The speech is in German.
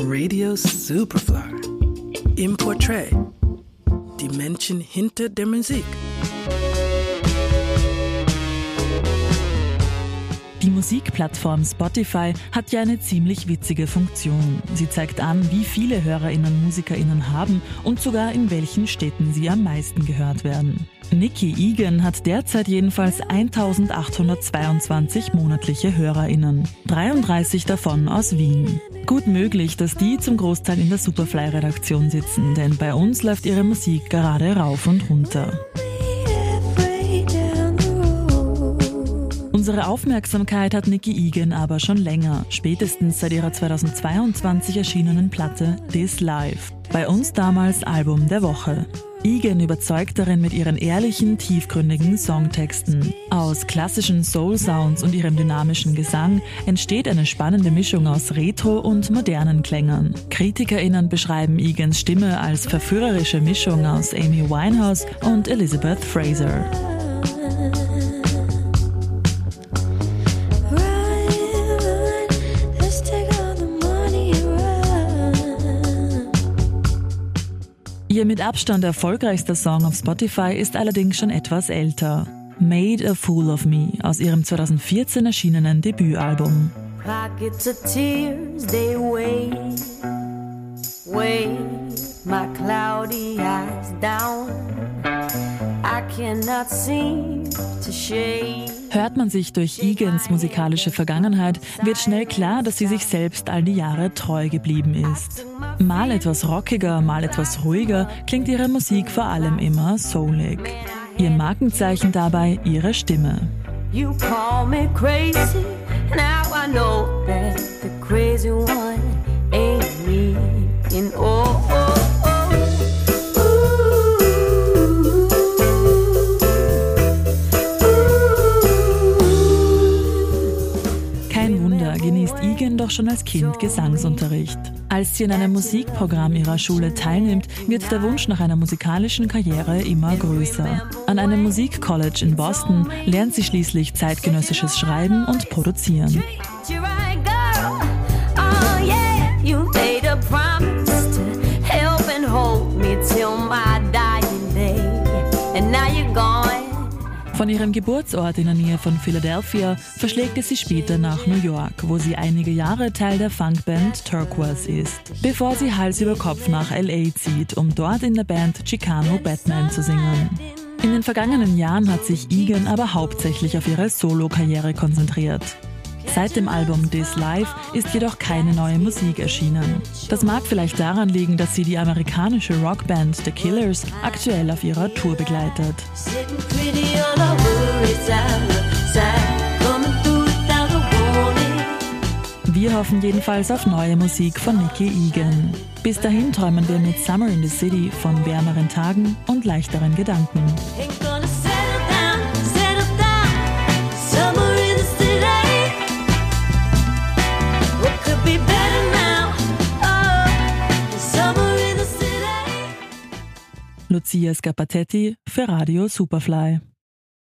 Radio Superfly. Im Portrait. Die Menschen hinter der Musik. Musikplattform Spotify hat ja eine ziemlich witzige Funktion. Sie zeigt an, wie viele HörerInnen MusikerInnen haben und sogar in welchen Städten sie am meisten gehört werden. Nikki Egan hat derzeit jedenfalls 1822 monatliche HörerInnen, 33 davon aus Wien. Gut möglich, dass die zum Großteil in der Superfly-Redaktion sitzen, denn bei uns läuft ihre Musik gerade rauf und runter. Unsere Aufmerksamkeit hat Nikki Egan aber schon länger, spätestens seit ihrer 2022 erschienenen Platte This Life. Bei uns damals Album der Woche. Egan überzeugt darin mit ihren ehrlichen, tiefgründigen Songtexten. Aus klassischen Soul-Sounds und ihrem dynamischen Gesang entsteht eine spannende Mischung aus Retro- und modernen Klängen. KritikerInnen beschreiben Egans Stimme als verführerische Mischung aus Amy Winehouse und Elizabeth Fraser. Ihr mit Abstand erfolgreichster Song auf Spotify ist allerdings schon etwas älter. Made a Fool of Me aus ihrem 2014 erschienenen Debütalbum. Pockets of tears, they weigh, weigh my cloudy eyes down. Hört man sich durch Egans musikalische Vergangenheit, wird schnell klar, dass sie sich selbst all die Jahre treu geblieben ist. Mal etwas rockiger, mal etwas ruhiger klingt ihre Musik vor allem immer soulig. Ihr Markenzeichen dabei ihre Stimme. You call me crazy, now I know that the crazy one doch schon als Kind Gesangsunterricht. Als sie in einem Musikprogramm ihrer Schule teilnimmt, wird der Wunsch nach einer musikalischen Karriere immer größer. An einem Musikcollege in Boston lernt sie schließlich zeitgenössisches Schreiben und Produzieren. Von ihrem Geburtsort in der Nähe von Philadelphia verschlägt es sie später nach New York, wo sie einige Jahre Teil der Funkband Turquoise ist, bevor sie Hals über Kopf nach LA zieht, um dort in der Band Chicano Batman zu singen. In den vergangenen Jahren hat sich Egan aber hauptsächlich auf ihre Solo-Karriere konzentriert. Seit dem Album This Life ist jedoch keine neue Musik erschienen. Das mag vielleicht daran liegen, dass sie die amerikanische Rockband The Killers aktuell auf ihrer Tour begleitet. Wir hoffen jedenfalls auf neue Musik von Nicky Egan. Bis dahin träumen wir mit Summer in the City von wärmeren Tagen und leichteren Gedanken. Lucia Scapatetti für Radio Superfly.